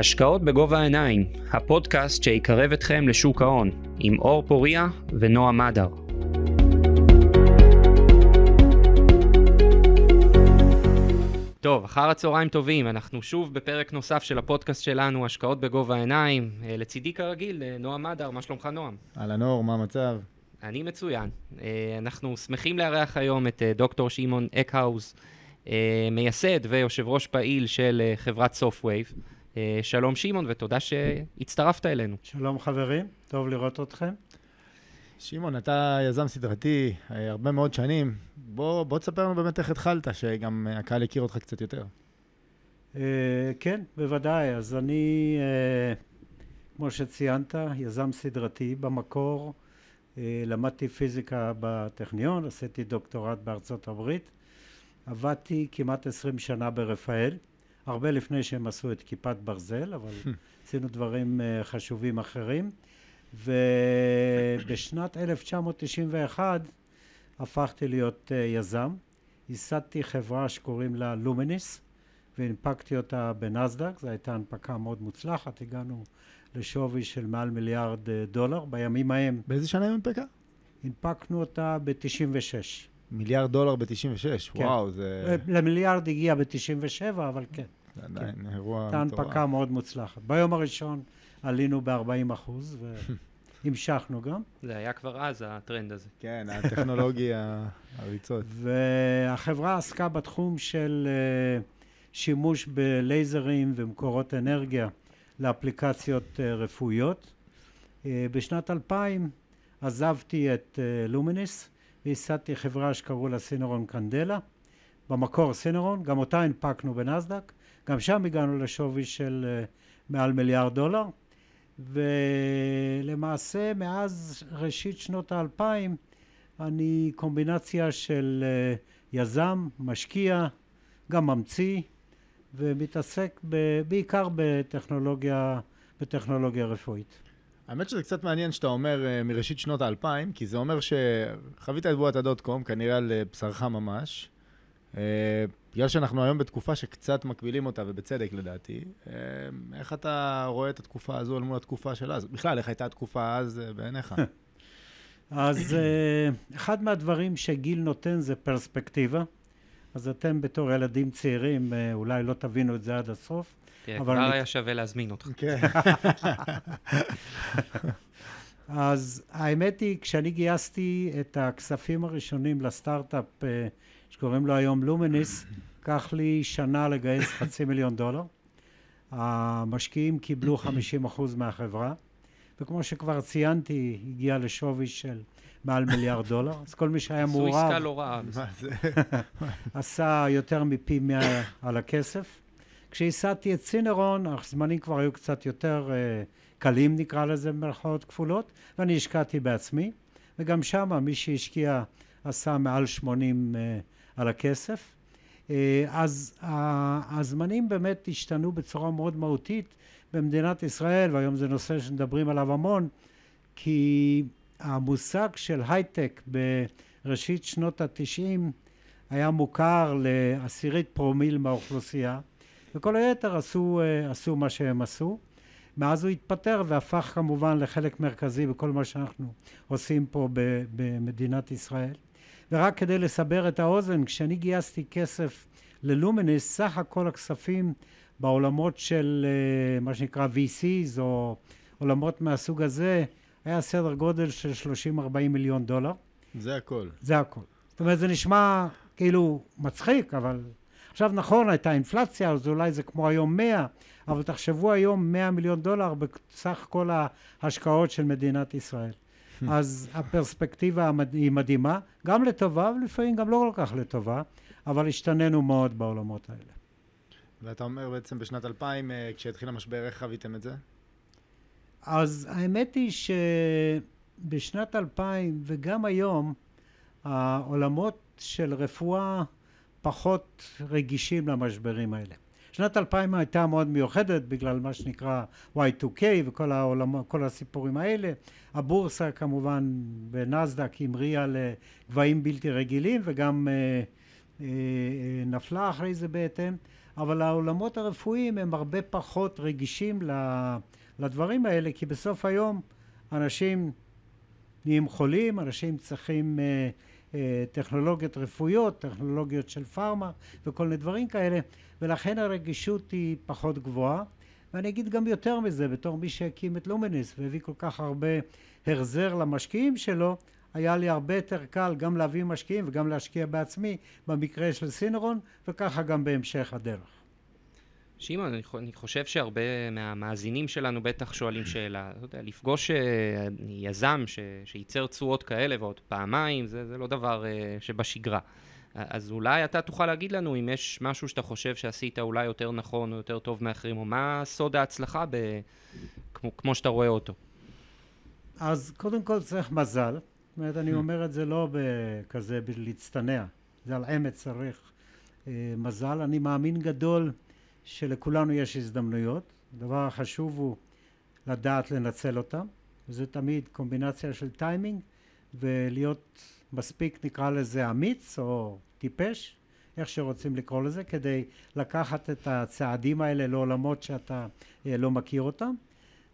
השקעות בגובה העיניים, הפודקאסט שיקרב אתכם לשוק ההון, עם אור פוריה ונועה מדר. טוב, אחר הצהריים טובים, אנחנו שוב בפרק נוסף של הפודקאסט שלנו, השקעות בגובה העיניים. אה, לצידי כרגיל, אה, נועם מדר, מה שלומך נועם? אהלן אור, מה המצב? אני מצוין. אה, אנחנו שמחים לארח היום את דוקטור שמעון אקהאוז, מייסד ויושב ראש פעיל של חברת Sofwave. שלום שמעון, ותודה שהצטרפת אלינו. שלום חברים, טוב לראות אתכם. שמעון, אתה יזם סדרתי הרבה מאוד שנים. בוא, בוא תספר לנו באמת איך התחלת, שגם הקהל הכיר אותך קצת יותר. Uh, כן, בוודאי. אז אני, uh, כמו שציינת, יזם סדרתי במקור. Uh, למדתי פיזיקה בטכניון, עשיתי דוקטורט בארצות הברית. עבדתי כמעט עשרים שנה ברפאל, הרבה לפני שהם עשו את כיפת ברזל, אבל עשינו דברים uh, חשובים אחרים. ובשנת 1991 הפכתי להיות uh, יזם. ייסדתי חברה שקוראים לה לומניס והנפקתי אותה בנסדק, זו הייתה הנפקה מאוד מוצלחת, הגענו לשווי של מעל מיליארד uh, דולר בימים ההם. באיזה שנה היא הונפקה? הנפקנו אותה ב-96. מיליארד דולר ב-96, כן. וואו, זה... אה, למיליארד הגיע ב-97, אבל כן. זה עדיין כן. אירוע מטורף. הייתה הנפקה מאוד מוצלחת. ביום הראשון עלינו ב-40 אחוז, והמשכנו גם. זה היה כבר אז הטרנד הזה. כן, הטכנולוגיה, הריצות. והחברה עסקה בתחום של אה, שימוש בלייזרים ומקורות אנרגיה לאפליקציות אה, רפואיות. אה, בשנת 2000 עזבתי את לומניס וייסדתי חברה שקראו לה סינרון קנדלה. במקור סינרון, גם אותה הנפקנו בנסדק, גם שם הגענו לשווי של מעל מיליארד דולר. ולמעשה מאז ראשית שנות האלפיים אני קומבינציה של אה, יזם, משקיע, גם ממציא ומתעסק ב, בעיקר בטכנולוגיה, בטכנולוגיה רפואית. האמת שזה קצת מעניין שאתה אומר uh, מראשית שנות האלפיים, כי זה אומר שחווית את בועת הדוט קום, כנראה על בשרך ממש. בגלל שאנחנו היום בתקופה שקצת מקבילים אותה, ובצדק לדעתי, אה, איך אתה רואה את התקופה הזו אל מול התקופה של אז? בכלל, איך הייתה התקופה אז אה, בעיניך? אז אה, אחד מהדברים שגיל נותן זה פרספקטיבה. אז אתם בתור ילדים צעירים אולי לא תבינו את זה עד הסוף. כן, כבר אני... היה שווה להזמין אותך. כן. אז האמת היא, כשאני גייסתי את הכספים הראשונים לסטארט-אפ שקוראים לו היום לומניס, לקח לי שנה לגייס חצי מיליון דולר. המשקיעים קיבלו 50 אחוז מהחברה, וכמו שכבר ציינתי, הגיע לשווי של מעל מיליארד דולר, אז כל מי שהיה מעורב... זו עסקה לא רעה. עשה יותר מפי מאה על הכסף. כשייסדתי את סינרון, הזמנים כבר היו קצת יותר uh, קלים, נקרא לזה במירכאות כפולות, ואני השקעתי בעצמי, וגם שם מי שהשקיע עשה מעל 80 uh, על הכסף. אה, אז הזמנים באמת השתנו בצורה מאוד מהותית במדינת ישראל, והיום זה נושא שמדברים עליו המון, כי המושג של הייטק בראשית שנות התשעים היה מוכר לעשירית פרומיל מהאוכלוסייה, וכל היתר עשו, אה, עשו מה שהם עשו. מאז הוא התפטר והפך כמובן לחלק מרכזי בכל מה שאנחנו עושים פה במדינת ישראל. ורק כדי לסבר את האוזן, כשאני גייסתי כסף ללומינס, סך הכל הכספים בעולמות של uh, מה שנקרא VCs או עולמות מהסוג הזה, היה סדר גודל של 30-40 מיליון דולר. זה הכל. זה הכל. זאת אומרת, זה נשמע כאילו מצחיק, אבל... עכשיו נכון, הייתה אינפלציה, אז אולי זה כמו היום 100, אבל תחשבו היום 100 מיליון דולר בסך כל ההשקעות של מדינת ישראל. אז הפרספקטיבה היא מדהימה, גם לטובה ולפעמים גם לא כל כך לטובה, אבל השתננו מאוד בעולמות האלה. ואתה אומר בעצם בשנת 2000, אה, כשהתחיל המשבר, איך חוויתם את זה? אז האמת היא שבשנת 2000 וגם היום, העולמות של רפואה פחות רגישים למשברים האלה. שנת 2000 הייתה מאוד מיוחדת בגלל מה שנקרא Y2K וכל העולם, כל הסיפורים האלה. הבורסה כמובן בנסדק המריאה לגבהים בלתי רגילים וגם אה, אה, נפלה אחרי זה בהתאם. אבל העולמות הרפואיים הם הרבה פחות רגישים לדברים האלה, כי בסוף היום אנשים נהיים חולים, אנשים צריכים אה, אה, טכנולוגיות רפואיות, טכנולוגיות של פארמה וכל מיני דברים כאלה, ולכן הרגישות היא פחות גבוהה. ואני אגיד גם יותר מזה, בתור מי שהקים את לומניס והביא כל כך הרבה החזר למשקיעים שלו, היה לי הרבה יותר קל גם להביא משקיעים וגם להשקיע בעצמי במקרה של סינרון, וככה גם בהמשך הדרך. שמעון, אני חושב שהרבה מהמאזינים שלנו בטח שואלים שאלה, אתה יודע, לפגוש אה, יזם ש, שייצר תשואות כאלה ועוד פעמיים, זה, זה לא דבר אה, שבשגרה. אז אולי אתה תוכל להגיד לנו אם יש משהו שאתה חושב שעשית אולי יותר נכון או יותר טוב מאחרים, או מה סוד ההצלחה ב... כמו, כמו שאתה רואה אותו. אז קודם כל צריך מזל. זאת אומרת, אני אומר את זה לא כזה להצטנע, זה על אמת צריך אה, מזל. אני מאמין גדול שלכולנו יש הזדמנויות. הדבר החשוב הוא לדעת לנצל אותם, וזה תמיד קומבינציה של טיימינג ולהיות מספיק נקרא לזה אמיץ או טיפש, איך שרוצים לקרוא לזה, כדי לקחת את הצעדים האלה לעולמות שאתה אה, לא מכיר אותם.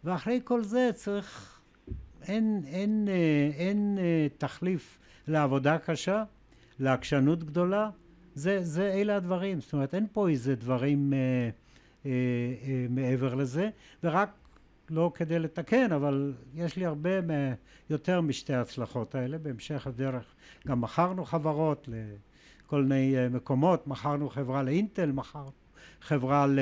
ואחרי כל זה צריך, אין, אין, אה, אין אה, תחליף לעבודה קשה, לעקשנות גדולה, זה, זה אלה הדברים, זאת אומרת אין פה איזה דברים אה, אה, אה, מעבר לזה, ורק לא כדי לתקן, אבל יש לי הרבה יותר משתי ההצלחות האלה. בהמשך הדרך גם מכרנו חברות לכל מיני אה, מקומות, מכרנו חברה לאינטל, מכרנו חברה ל...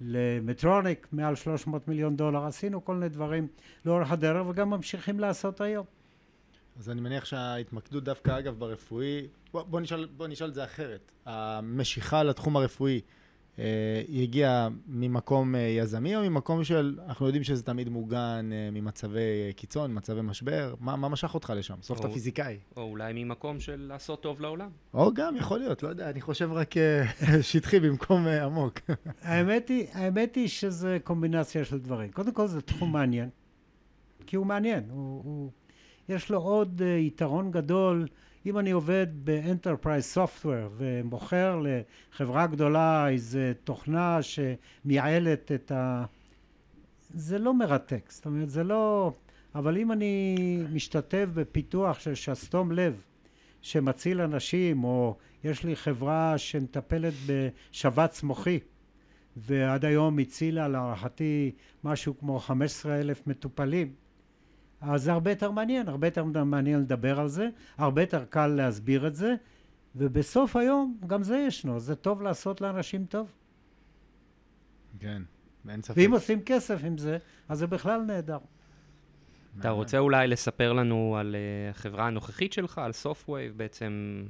למטרוניק, מעל 300 מיליון דולר, עשינו כל מיני דברים לאורך הדרך וגם ממשיכים לעשות היום. אז אני מניח שההתמקדות דווקא אגב ברפואי, בוא, בוא, נשאל, בוא נשאל את זה אחרת. המשיכה לתחום הרפואי, אה, היא הגיעה ממקום אה, יזמי או ממקום של, אנחנו יודעים שזה תמיד מוגן אה, ממצבי קיצון, מצבי משבר? מה, מה משך אותך לשם? בסוף אתה פיזיקאי. או אולי ממקום של לעשות טוב לעולם. או גם, יכול להיות, לא יודע, אני חושב רק שטחי במקום עמוק. האמת היא, האמת היא שזה קומבינציה של דברים. קודם כל זה תחום מעניין, כי הוא מעניין. הוא, הוא, יש לו עוד יתרון גדול. אם אני עובד ב enterprise software ומוכר לחברה גדולה איזה תוכנה שמייעלת את ה... זה לא מרתק, זאת אומרת זה לא... אבל אם אני משתתף בפיתוח של שסתום לב שמציל אנשים או יש לי חברה שמטפלת בשבץ מוחי ועד היום הצילה להערכתי משהו כמו 15 אלף מטופלים אז זה הרבה יותר מעניין, הרבה יותר מעניין לדבר על זה, הרבה יותר קל להסביר את זה, ובסוף היום גם זה ישנו, זה טוב לעשות לאנשים טוב. כן, אין ספק. ואם עושים כסף עם זה, אז זה בכלל נהדר. אתה רוצה אולי לספר לנו על uh, החברה הנוכחית שלך, על Sofwave, בעצם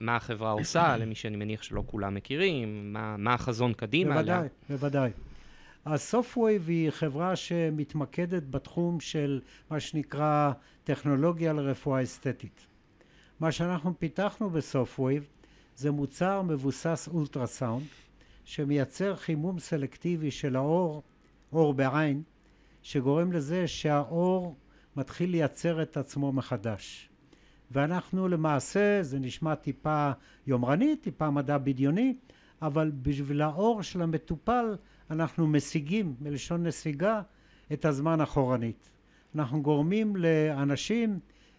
מה החברה עושה, למי שאני מניח שלא כולם מכירים, מה, מה החזון קדימה? בוודאי, בוודאי. ה Sofwave היא חברה שמתמקדת בתחום של מה שנקרא טכנולוגיה לרפואה אסתטית. מה שאנחנו פיתחנו ב Sofwave זה מוצר מבוסס אולטרסאונד שמייצר חימום סלקטיבי של האור, אור בעין, שגורם לזה שהאור מתחיל לייצר את עצמו מחדש. ואנחנו למעשה, זה נשמע טיפה יומרני, טיפה מדע בדיוני, אבל בשביל האור של המטופל אנחנו משיגים, מלשון נסיגה, את הזמן אחורנית. אנחנו גורמים לאנשים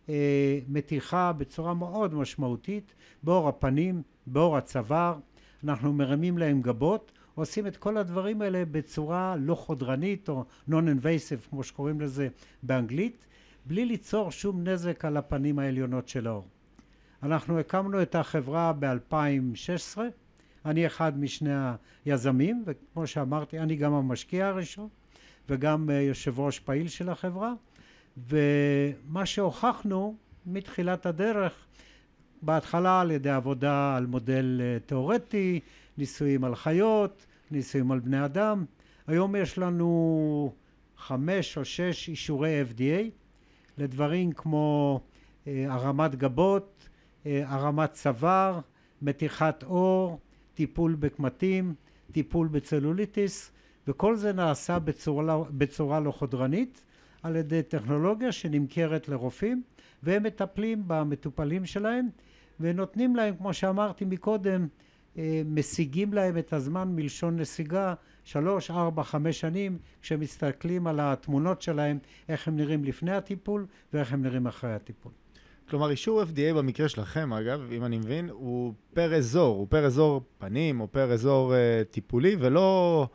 אה, מתיחה בצורה מאוד משמעותית באור הפנים, באור הצוואר, אנחנו מרימים להם גבות, עושים את כל הדברים האלה בצורה לא חודרנית או non-invasive כמו שקוראים לזה באנגלית, בלי ליצור שום נזק על הפנים העליונות של האור. אנחנו הקמנו את החברה ב-2016 אני אחד משני היזמים, וכמו שאמרתי, אני גם המשקיע הראשון וגם אה, יושב ראש פעיל של החברה, ומה שהוכחנו מתחילת הדרך, בהתחלה על ידי עבודה על מודל אה, תיאורטי, ניסויים על חיות, ניסויים על בני אדם, היום יש לנו חמש או שש אישורי FDA לדברים כמו אה, הרמת גבות, הרמת צוואר, מתיחת עור, טיפול בקמטים, טיפול בצלוליטיס, וכל זה נעשה בצורה, לא, בצורה לא חודרנית על ידי טכנולוגיה שנמכרת לרופאים, והם מטפלים במטופלים שלהם ונותנים להם, כמו שאמרתי מקודם, אה, משיגים להם את הזמן מלשון נסיגה שלוש, ארבע, חמש שנים כשמסתכלים על התמונות שלהם, איך הם נראים לפני הטיפול ואיך הם נראים אחרי הטיפול. כלומר, אישור FDA במקרה שלכם, אגב, אם אני מבין, הוא פר אזור, הוא פר אזור פנים או פר אזור uh, טיפולי, ולא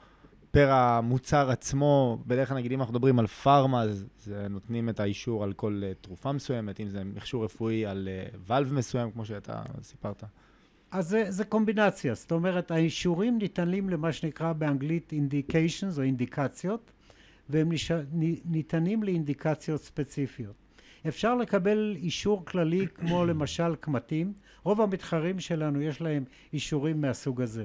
פר המוצר עצמו. בדרך כלל, נגיד, אם אנחנו מדברים על פארמה, אז נותנים את האישור על כל uh, תרופה מסוימת, אם זה מכשור רפואי על uh, ולב מסוים, כמו שאתה סיפרת. אז זה, זה קומבינציה, זאת אומרת, האישורים ניתנים למה שנקרא באנגלית אינדיקיישנס או אינדיקציות, והם ניתנים לאינדיקציות ספציפיות. אפשר לקבל אישור כללי כמו למשל קמטים, רוב המתחרים שלנו יש להם אישורים מהסוג הזה.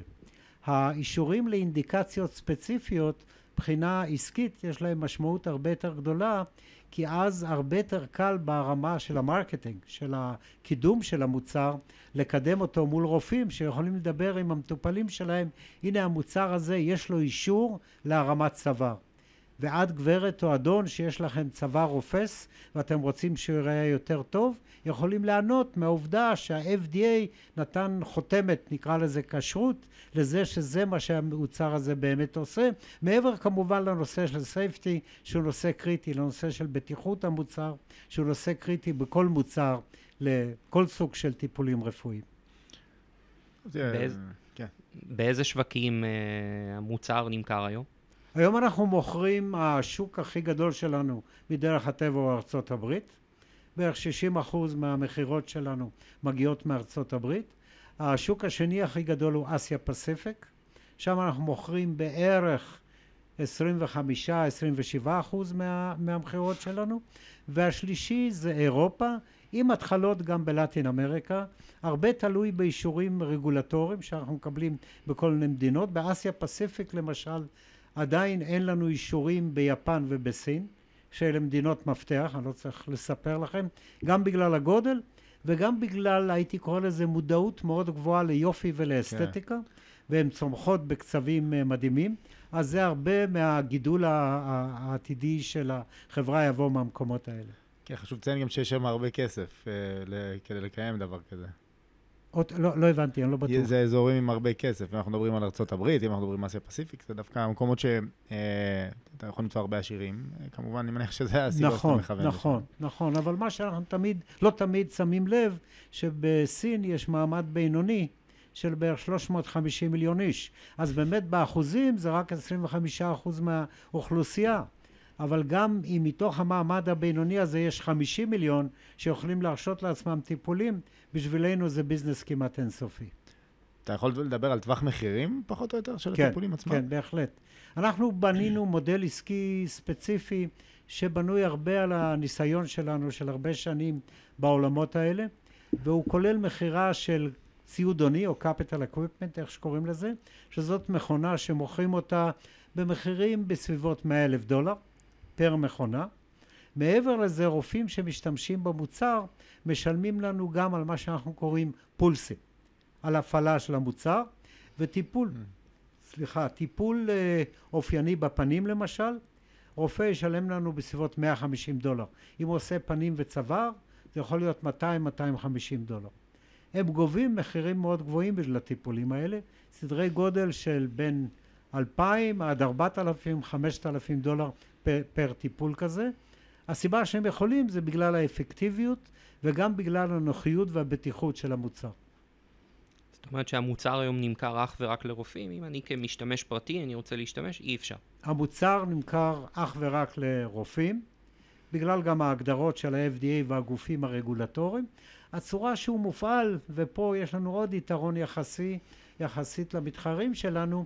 האישורים לאינדיקציות ספציפיות מבחינה עסקית יש להם משמעות הרבה יותר גדולה כי אז הרבה יותר קל ברמה של ה marketing, של הקידום של המוצר, לקדם אותו מול רופאים שיכולים לדבר עם המטופלים שלהם, הנה המוצר הזה יש לו אישור להרמת צוואר. ועד גברת או אדון שיש לכם צוואר רופס ואתם רוצים שהוא ייראה יותר טוב, יכולים לענות מהעובדה שה-FDA נתן חותמת, נקרא לזה כשרות, לזה שזה מה שהמוצר הזה באמת עושה, מעבר כמובן לנושא של סייפטי, שהוא נושא קריטי, לנושא של בטיחות המוצר, שהוא נושא קריטי בכל מוצר, לכל סוג של טיפולים רפואיים. באיזה, כן. באיזה שווקים uh, המוצר נמכר היום? היום אנחנו מוכרים, השוק הכי גדול שלנו מדרך הטבע הוא ארצות הברית, בערך 60 אחוז מהמכירות שלנו מגיעות מארצות הברית. השוק השני הכי גדול הוא אסיה פסיפיק, שם אנחנו מוכרים בערך 25-27 אחוז מה, מהמכירות שלנו, והשלישי זה אירופה, עם התחלות גם בלטין אמריקה, הרבה תלוי באישורים רגולטוריים שאנחנו מקבלים בכל מיני מדינות, באסיה פסיפיק למשל עדיין אין לנו אישורים ביפן ובסין, שאלה מדינות מפתח, אני לא צריך לספר לכם, גם בגלל הגודל וגם בגלל, הייתי קורא לזה, מודעות מאוד גבוהה ליופי ולאסתטיקה, כן. והן צומחות בקצבים אה, מדהימים, אז זה הרבה מהגידול העתידי של החברה יבוא מהמקומות האלה. כן, חשוב לציין גם שיש שם הרבה כסף אה, כדי לקיים דבר כזה. עוד, לא, לא הבנתי, אני לא בטוח. זה אזורים עם הרבה כסף. אם אנחנו מדברים על ארה"ב, אם אנחנו מדברים על אסיה פסיפיק, זה דווקא מקומות שאתה אה, יכול למצוא הרבה עשירים. כמובן, אני מניח שזה הסיבה נכון, שאתה מכוון. נכון, לשם. נכון, אבל מה שאנחנו תמיד, לא תמיד שמים לב, שבסין יש מעמד בינוני. של בערך 350 מיליון איש. אז באמת באחוזים זה רק 25 אחוז מהאוכלוסייה. אבל גם אם מתוך המעמד הבינוני הזה יש 50 מיליון שיכולים להרשות לעצמם טיפולים, בשבילנו זה ביזנס כמעט אינסופי. אתה יכול לדבר על טווח מחירים, פחות או יותר, של כן, הטיפולים עצמם? כן, בהחלט. אנחנו בנינו מודל עסקי ספציפי שבנוי הרבה על הניסיון שלנו של הרבה שנים בעולמות האלה, והוא כולל מכירה של ציוד הוני או capital equipment, איך שקוראים לזה, שזאת מכונה שמוכרים אותה במחירים בסביבות 100 אלף דולר. פר מכונה. מעבר לזה רופאים שמשתמשים במוצר משלמים לנו גם על מה שאנחנו קוראים פולסים, על הפעלה של המוצר וטיפול, mm. סליחה, טיפול אה, אופייני בפנים למשל, רופא ישלם לנו בסביבות 150 דולר. אם הוא עושה פנים וצוואר זה יכול להיות 200-250 דולר. הם גובים מחירים מאוד גבוהים בשביל הטיפולים האלה, סדרי גודל של בין 2,000 עד 4,000, 5,000 דולר פר, פר טיפול כזה. הסיבה שהם יכולים זה בגלל האפקטיביות וגם בגלל הנוחיות והבטיחות של המוצר. זאת אומרת שהמוצר היום נמכר אך ורק לרופאים, אם אני כמשתמש פרטי, אני רוצה להשתמש, אי אפשר. המוצר נמכר אך ורק לרופאים, בגלל גם ההגדרות של ה-FDA והגופים הרגולטוריים. הצורה שהוא מופעל, ופה יש לנו עוד יתרון יחסי, יחסית למתחרים שלנו,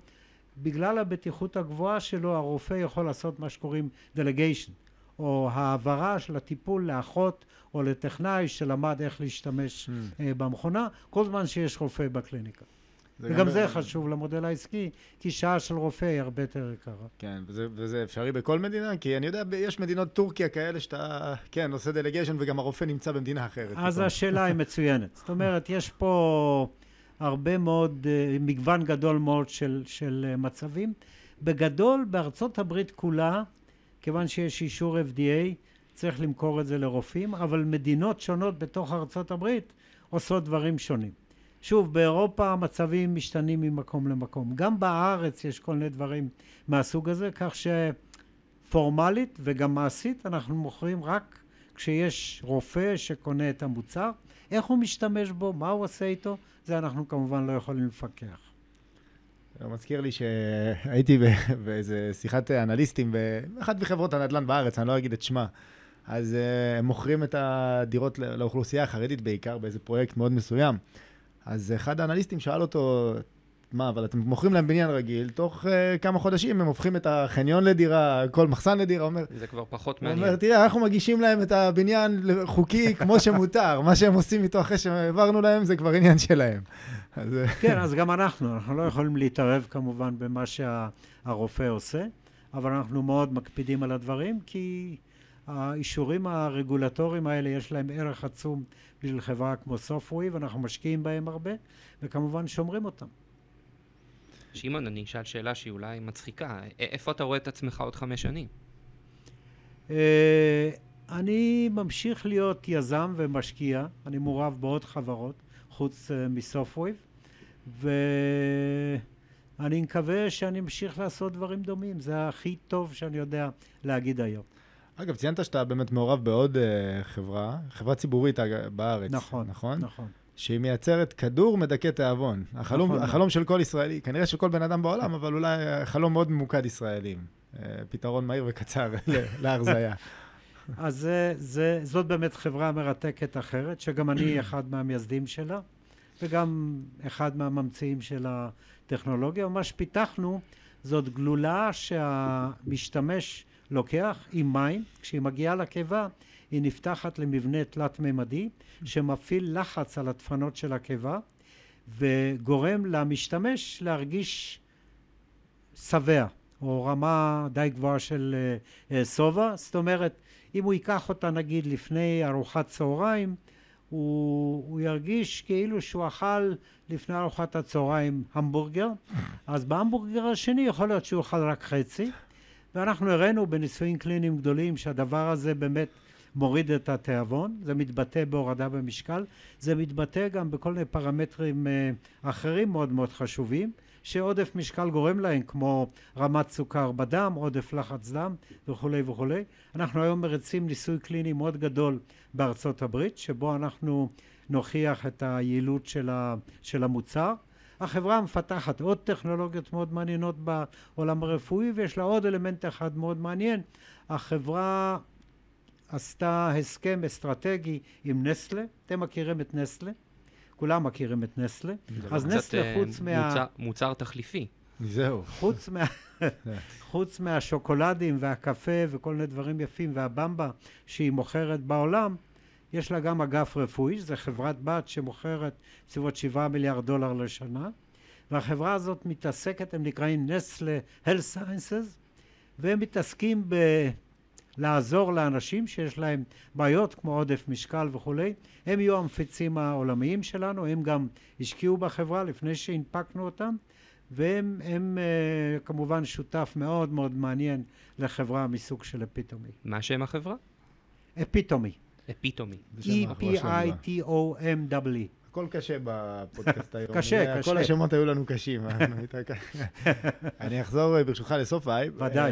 בגלל הבטיחות הגבוהה שלו הרופא יכול לעשות מה שקוראים delegation או העברה של הטיפול לאחות או לטכנאי שלמד איך להשתמש mm. במכונה כל זמן שיש רופא בקליניקה. זה וגם זה ב... חשוב למודל העסקי, כי שעה של רופא היא הרבה יותר יקרה. כן, וזה, וזה אפשרי בכל מדינה? כי אני יודע, יש מדינות טורקיה כאלה שאתה, כן, עושה דלגיישן וגם הרופא נמצא במדינה אחרת. אז. השאלה היא מצוינת. זאת אומרת, יש פה... הרבה מאוד, אה, מגוון גדול מאוד של, של אה, מצבים. בגדול, בארצות הברית כולה, כיוון שיש אישור FDA, צריך למכור את זה לרופאים, אבל מדינות שונות בתוך ארצות הברית עושות דברים שונים. שוב, באירופה המצבים משתנים ממקום למקום. גם בארץ יש כל מיני דברים מהסוג הזה, כך שפורמלית וגם מעשית אנחנו מוכרים רק כשיש רופא שקונה את המוצר. איך הוא משתמש בו, מה הוא עושה איתו, זה אנחנו כמובן לא יכולים לפקח. זה מזכיר לי שהייתי באיזה שיחת אנליסטים באחת מחברות הנדל"ן בארץ, אני לא אגיד את שמה. אז uh, הם מוכרים את הדירות לאוכלוסייה החרדית בעיקר, באיזה פרויקט מאוד מסוים. אז אחד האנליסטים שאל אותו, מה, אבל אתם מוכרים להם בניין רגיל, תוך uh, כמה חודשים הם הופכים את החניון לדירה, כל מחסן לדירה, אומר... זה כבר פחות מעניין. הוא אומר, תראה, אנחנו מגישים להם את הבניין חוקי כמו שמותר, מה שהם עושים איתו אחרי שהעברנו להם זה כבר עניין שלהם. אז... כן, אז גם אנחנו, אנחנו לא יכולים להתערב כמובן במה שהרופא עושה, אבל אנחנו מאוד מקפידים על הדברים, כי האישורים הרגולטוריים האלה יש להם ערך עצום בשביל חברה כמו סופווי, ואנחנו משקיעים בהם הרבה, וכמובן שומרים אותם. שמעון, אני אשאל שאלה שהיא אולי מצחיקה. איפה אתה רואה את עצמך עוד חמש שנים? אה, אני ממשיך להיות יזם ומשקיע, אני מעורב בעוד חברות חוץ אה, מסופוויב, ואני מקווה שאני אמשיך לעשות דברים דומים, זה הכי טוב שאני יודע להגיד היום. אגב, ציינת שאתה באמת מעורב בעוד uh, חברה, חברה ציבורית בארץ. נכון, נכון. נכון. שהיא מייצרת כדור מדכא תיאבון. החלום, נכון. החלום של כל ישראלי, כנראה של כל בן אדם בעולם, אבל אולי חלום מאוד ממוקד ישראלים. Uh, פתרון מהיר וקצר להרזייה. אז זה, זה, זאת באמת חברה מרתקת אחרת, שגם אני אחד מהמייסדים שלה, וגם אחד מהממציאים של הטכנולוגיה. ומה שפיתחנו זאת גלולה שהמשתמש לוקח עם מים, כשהיא מגיעה לקיבה היא נפתחת למבנה תלת-ממדי שמפעיל לחץ על הדפנות של הקיבה וגורם למשתמש להרגיש שבע או רמה די גבוהה של אה, שובע, זאת אומרת אם הוא ייקח אותה נגיד לפני ארוחת צהריים הוא, הוא ירגיש כאילו שהוא אכל לפני ארוחת הצהריים המבורגר. אז בהמבורגר השני יכול להיות שהוא אכל רק חצי. ואנחנו הראינו בניסויים קליניים גדולים שהדבר הזה באמת מוריד את התיאבון, זה מתבטא בהורדה במשקל, זה מתבטא גם בכל מיני פרמטרים אה, אחרים מאוד מאוד חשובים, שעודף משקל גורם להם, כמו רמת סוכר בדם, עודף לחץ דם וכולי וכולי. אנחנו היום מריצים ניסוי קליני מאוד גדול בארצות הברית, שבו אנחנו נוכיח את היעילות של המוצר. החברה מפתחת עוד טכנולוגיות מאוד מעניינות בעולם הרפואי ויש לה עוד אלמנט אחד מאוד מעניין החברה עשתה הסכם אסטרטגי עם נסלה. אתם מכירים את נסלה? כולם מכירים את נסלה. אז נסלה אה, חוץ מה... מוצר, מוצר תחליפי. זהו. חוץ, מה... חוץ מהשוקולדים והקפה וכל מיני דברים יפים והבמבה שהיא מוכרת בעולם יש לה גם אגף רפואי, שזו חברת בת שמוכרת בסביבות 7 מיליארד דולר לשנה, והחברה הזאת מתעסקת, הם נקראים נסלה Health Sciences, והם מתעסקים בלעזור לאנשים שיש להם בעיות כמו עודף משקל וכולי, הם יהיו המפיצים העולמיים שלנו, הם גם השקיעו בחברה לפני שהנפקנו אותם, והם הם, uh, כמובן שותף מאוד מאוד מעניין לחברה מסוג של אפיטומי. מה שם החברה? Epitomee. Epitomee. E-P-I-T-O-M-E. הכל קשה בפודקאסט היום. קשה, קשה. כל השמות היו לנו קשים. אני אחזור ברשותך ל Sofwave. ודאי.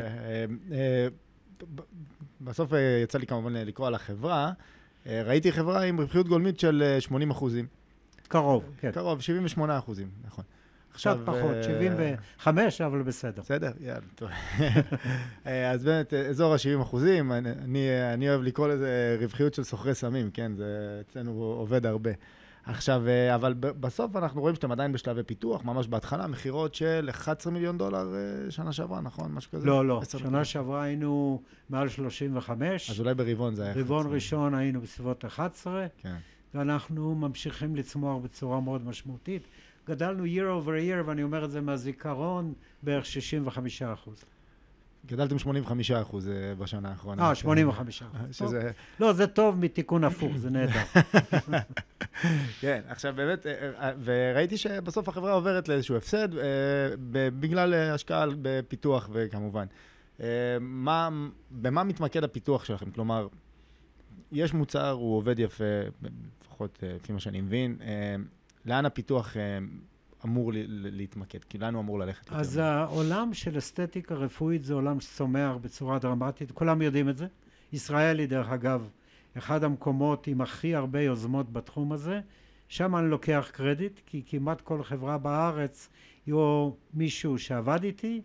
בסוף יצא לי כמובן לקרוא על החברה. ראיתי חברה עם רווחיות גולמית של 80 אחוזים. קרוב, כן. קרוב, 78 אחוזים, נכון. קצת פחות, 75, אבל בסדר. בסדר, יאללה, טוב. אז באמת, אזור ה-70 אחוזים, אני, אני אוהב לקרוא לזה רווחיות של סוחרי סמים, כן? זה אצלנו עובד הרבה. עכשיו, אבל בסוף אנחנו רואים שאתם עדיין בשלבי פיתוח, ממש בהתחלה, מכירות של 11 מיליון דולר שנה שעברה, נכון? משהו כזה? לא, לא. שנה שעברה היינו מעל 35. אז אולי ברבעון זה היה... רבעון ראשון היינו בסביבות 11. כן. ואנחנו ממשיכים לצמוח בצורה מאוד משמעותית. גדלנו year over year, ואני אומר את זה מהזיכרון, בערך 65 אחוז. גדלתם 85 אחוז אה, בשנה האחרונה. אה, 85 אחוז. שזה... לא, זה טוב מתיקון הפוך, זה נהדר. כן, עכשיו באמת, אה, אה, וראיתי שבסוף החברה עוברת לאיזשהו הפסד, בגלל השקעה בפיתוח וכמובן. מה, במה מתמקד הפיתוח שלכם? כלומר, יש מוצר, הוא עובד יפה, לפחות לפי מה שאני מבין. לאן הפיתוח אה, אמור להתמקד? כי לאן הוא אמור ללכת? יותר אז? העולם של אסתטיקה רפואית זה עולם שצומח בצורה דרמטית, כולם יודעים את זה. ישראל היא דרך אגב אחד המקומות עם הכי הרבה יוזמות בתחום הזה. שם אני לוקח קרדיט, כי כמעט כל חברה בארץ היא או מישהו שעבד איתי,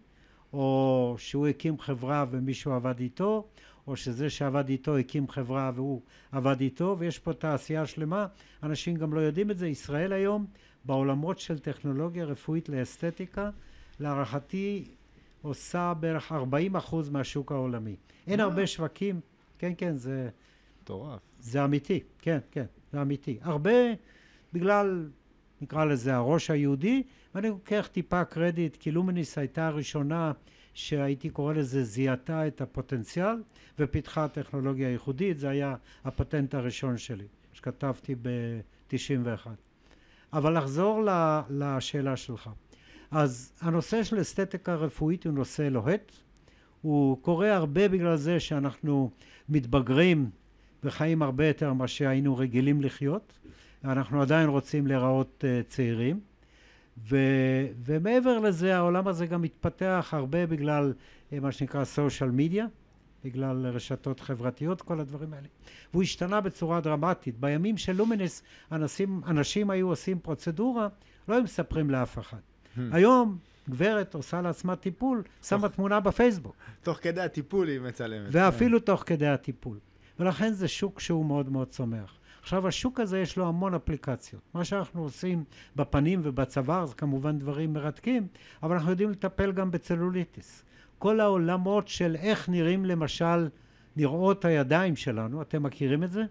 או שהוא הקים חברה ומישהו עבד איתו, או שזה שעבד איתו הקים חברה והוא עבד איתו, ויש פה תעשייה שלמה. אנשים גם לא יודעים את זה. ישראל היום בעולמות של טכנולוגיה רפואית לאסתטיקה, להערכתי עושה בערך 40 אחוז מהשוק העולמי. אין? הרבה שווקים, כן, כן, זה, מטורף. זה אמיתי, כן, כן, זה אמיתי. הרבה בגלל, נקרא לזה, הראש היהודי, ואני לוקח טיפה קרדיט, כי לומניס הייתה הראשונה שהייתי קורא לזה זיהתה את הפוטנציאל ופיתחה טכנולוגיה ייחודית, זה היה הפטנט הראשון שלי, שכתבתי ב-91. אבל לחזור לשאלה שלך. אז הנושא של אסתטיקה רפואית הוא נושא לוהט. הוא קורה הרבה בגלל זה שאנחנו מתבגרים וחיים הרבה יותר ממה שהיינו רגילים לחיות. אנחנו עדיין רוצים להיראות uh, צעירים. ו, ומעבר לזה העולם הזה גם מתפתח הרבה בגלל uh, מה שנקרא social media, בגלל רשתות חברתיות, כל הדברים האלה. והוא השתנה בצורה דרמטית. בימים של לומינס אנשים, אנשים היו עושים פרוצדורה, לא היו מספרים לאף אחד. Hmm. היום גברת עושה לעצמה טיפול, שמה תמונה בפייסבוק, תוך כדי הטיפול היא מצלמת. ואפילו תוך כדי הטיפול. ולכן זה שוק שהוא מאוד מאוד צומח. עכשיו השוק הזה יש לו המון אפליקציות. מה שאנחנו עושים בפנים ובצוואר זה כמובן דברים מרתקים, אבל אנחנו יודעים לטפל גם בצלוליטיס. כל העולמות של איך נראים למשל, נראות הידיים שלנו, אתם מכירים את זה?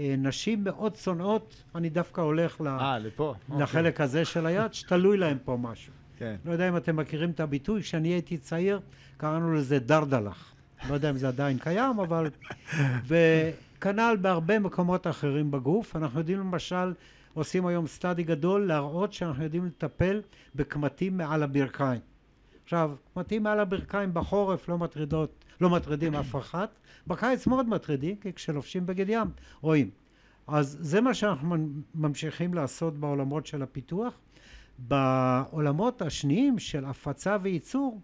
אה, נשים מאוד שונאות, אני דווקא הולך ל- אה, לפה. אוקיי. לחלק הזה של היד, שתלוי להם פה משהו. כן. לא יודע אם אתם מכירים את הביטוי, כשאני הייתי צעיר קראנו לזה דרדלח. לא יודע אם זה עדיין קיים, אבל... וכנ"ל בהרבה מקומות אחרים בגוף. אנחנו יודעים למשל, עושים היום study גדול להראות שאנחנו יודעים לטפל בקמטים מעל הברכיים. עכשיו, קמטים מעל הברכיים בחורף לא מטרידות, לא מטרידים אף אחת, בקיץ מאוד מטרידים, כי כשלובשים בגד ים רואים. אז זה מה שאנחנו ממשיכים לעשות בעולמות של הפיתוח. בעולמות השניים של הפצה וייצור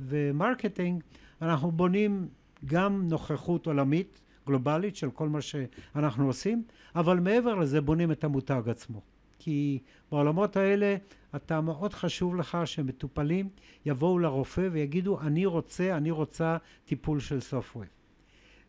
ו marketing אנחנו בונים גם נוכחות עולמית גלובלית של כל מה שאנחנו עושים אבל מעבר לזה בונים את המותג עצמו כי בעולמות האלה אתה מאוד חשוב לך שמטופלים יבואו לרופא ויגידו אני רוצה, אני רוצה טיפול של סופטוור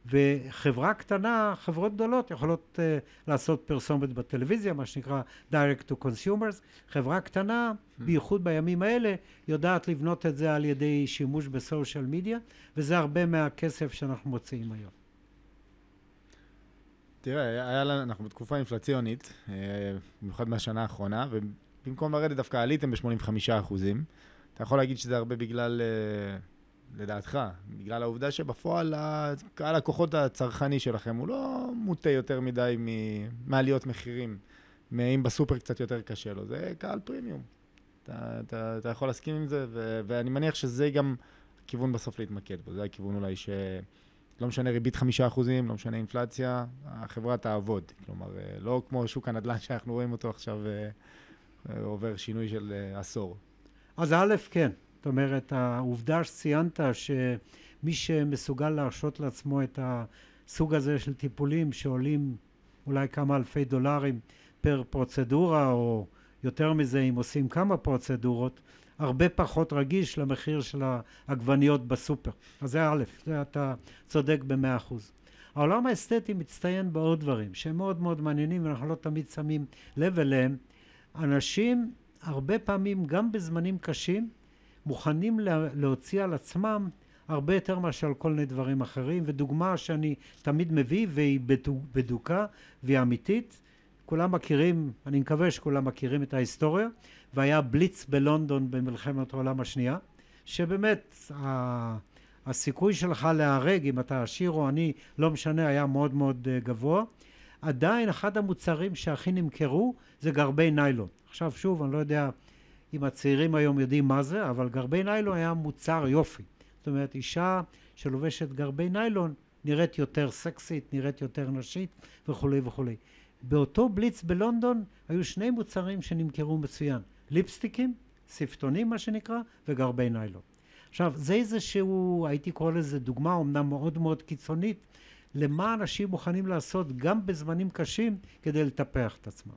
וחברה קטנה, חברות גדולות יכולות uh, לעשות פרסומת בטלוויזיה, מה שנקרא direct to consumers. חברה קטנה, בייחוד בימים האלה, יודעת לבנות את זה על ידי שימוש בסושיאל מדיה, וזה הרבה מהכסף שאנחנו מוציאים היום. תראה, היה לנו, אנחנו בתקופה אינפלציונית, אה, במיוחד מהשנה האחרונה, ובמקום לרדת דווקא עליתם ב-85 אחוזים. אתה יכול להגיד שזה הרבה בגלל, אה, לדעתך, בגלל העובדה שבפועל הקהל הכוחות הצרכני שלכם הוא לא מוטה יותר מדי מעליות מחירים. אם בסופר קצת יותר קשה לו, זה קהל פרימיום. אתה, אתה, אתה יכול להסכים עם זה, ו- ואני מניח שזה גם הכיוון בסוף להתמקד בו. זה הכיוון אולי ש... לא משנה ריבית חמישה אחוזים, לא משנה אינפלציה, החברה תעבוד. כלומר, אה, לא כמו שוק הנדל"ן שאנחנו רואים אותו עכשיו אה, אה, עובר שינוי של עשור. אז א', כן. זאת אומרת, העובדה שציינת שמי שמסוגל להרשות לעצמו את הסוג הזה של טיפולים שעולים אולי כמה אלפי דולרים פר פרוצדורה, או יותר מזה אם עושים כמה פרוצדורות, הרבה פחות רגיש למחיר של העגבניות בסופר. אז זה א', זה אתה צודק במאה אחוז. העולם האסתטי מצטיין בעוד דברים שהם מאוד מאוד מעניינים ואנחנו לא תמיד שמים לב אליהם. אנשים הרבה פעמים גם בזמנים קשים מוכנים לה, להוציא על עצמם הרבה יותר מאשר על כל מיני דברים אחרים ודוגמה שאני תמיד מביא והיא בדוקה והיא אמיתית כולם מכירים, אני מקווה שכולם מכירים את ההיסטוריה והיה בליץ בלונדון במלחמת העולם השנייה שבאמת ה... הסיכוי שלך להיהרג אם אתה עשיר או עני לא משנה היה מאוד מאוד גבוה. עדיין אחד המוצרים שהכי נמכרו זה גרבי ניילון. עכשיו שוב אני לא יודע אם הצעירים היום יודעים מה זה אבל גרבי ניילון היה מוצר יופי. זאת אומרת אישה שלובשת גרבי ניילון נראית יותר סקסית נראית יותר נשית וכולי וכולי. באותו בליץ בלונדון היו שני מוצרים שנמכרו מצוין, ליפסטיקים, שפתונים מה שנקרא, וגרבי ניילון. עכשיו, זה איזשהו, הייתי קורא לזה דוגמה אומנם מאוד מאוד קיצונית, למה אנשים מוכנים לעשות גם בזמנים קשים כדי לטפח את עצמם.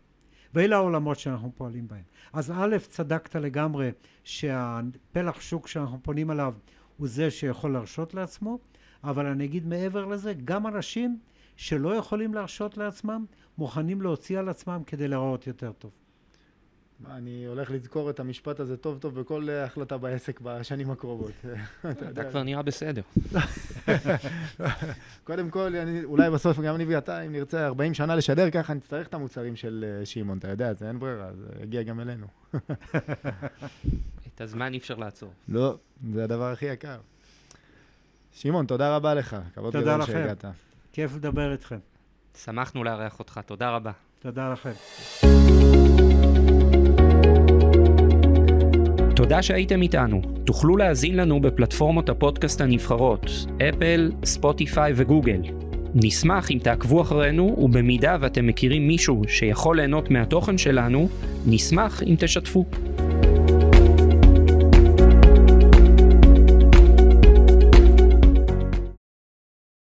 ואלה העולמות שאנחנו פועלים בהם. אז א', צדקת לגמרי שהפלח שוק שאנחנו פונים אליו הוא זה שיכול להרשות לעצמו, אבל אני אגיד מעבר לזה, גם אנשים שלא יכולים להרשות לעצמם, מוכנים להוציא על עצמם כדי להיראות יותר טוב. אני הולך לזכור את המשפט הזה טוב טוב בכל החלטה בעסק בשנים הקרובות. אתה כבר נראה בסדר. קודם כל, אני, אולי בסוף גם אני ואתה, אם נרצה 40 שנה לשדר ככה, נצטרך את המוצרים של אה, שמעון, אתה יודע, זה אין ברירה, זה יגיע גם אלינו. את הזמן אי אפשר לעצור. לא, זה הדבר הכי יקר. שמעון, תודה רבה לך. כבוד גדול שהגעת. כיף לדבר איתכם. שמחנו לארח אותך, תודה רבה. תודה לכם. תודה שהייתם איתנו. תוכלו להאזין לנו בפלטפורמות הפודקאסט הנבחרות, אפל, ספוטיפיי וגוגל. נשמח אם תעקבו אחרינו, ובמידה ואתם מכירים מישהו שיכול ליהנות מהתוכן שלנו, נשמח אם תשתפו.